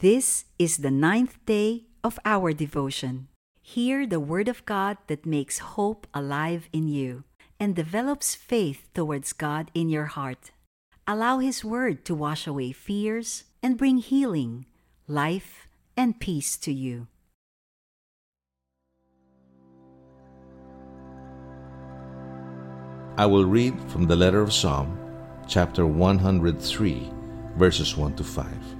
This is the ninth day of our devotion. Hear the Word of God that makes hope alive in you and develops faith towards God in your heart. Allow His Word to wash away fears and bring healing, life, and peace to you. I will read from the letter of Psalm, chapter 103, verses 1 to 5.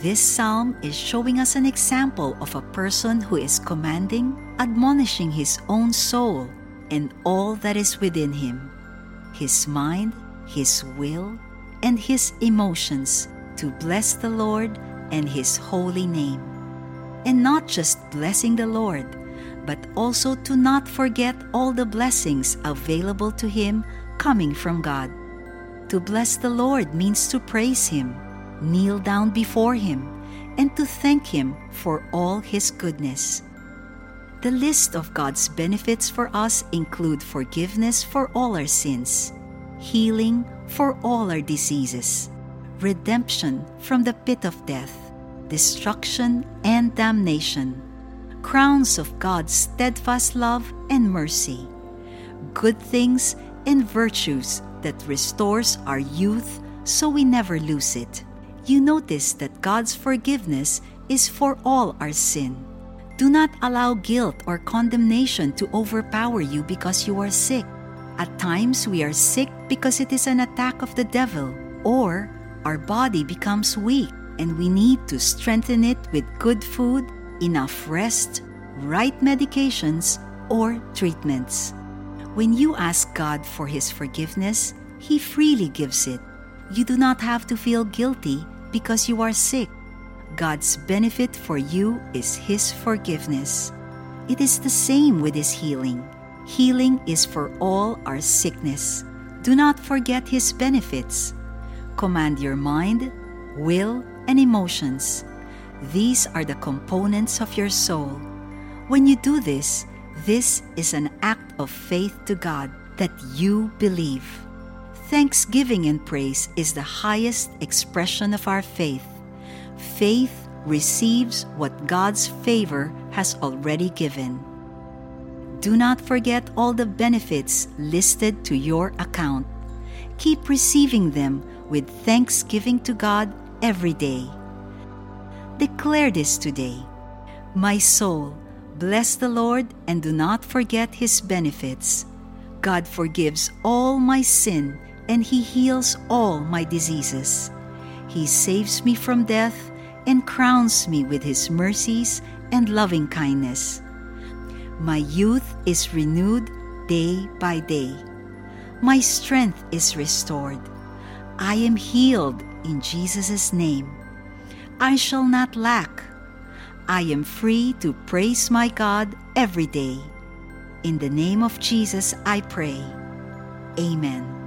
This psalm is showing us an example of a person who is commanding, admonishing his own soul and all that is within him, his mind, his will, and his emotions to bless the Lord and his holy name. And not just blessing the Lord, but also to not forget all the blessings available to him coming from God. To bless the Lord means to praise him, kneel down before him, and to thank him for all his goodness. The list of God's benefits for us include forgiveness for all our sins, healing for all our diseases, redemption from the pit of death, destruction and damnation crowns of God's steadfast love and mercy, good things and virtues that restores our youth so we never lose it. You notice that God's forgiveness is for all our sin. Do not allow guilt or condemnation to overpower you because you are sick. At times, we are sick because it is an attack of the devil, or our body becomes weak and we need to strengthen it with good food enough rest, right medications, or treatments. When you ask God for His forgiveness, He freely gives it. You do not have to feel guilty because you are sick. God's benefit for you is His forgiveness. It is the same with His healing. Healing is for all our sickness. Do not forget His benefits. Command your mind, will, and emotions these are the components of your soul. When you do this, this is an act of faith to God that you believe. Thanksgiving and praise is the highest expression of our faith. Faith receives what God's favor has already given. Do not forget all the benefits listed to your account. Keep receiving them with thanksgiving to God every day. Declare this today. My soul, bless the Lord and do not forget his benefits. God forgives all my sin and he heals all my diseases. He saves me from death and crowns me with his mercies and loving kindness. My youth is renewed day by day. My strength is restored. I am healed in Jesus' name. I shall not lack. I am free to praise my God every day. In the name of Jesus, I pray. Amen.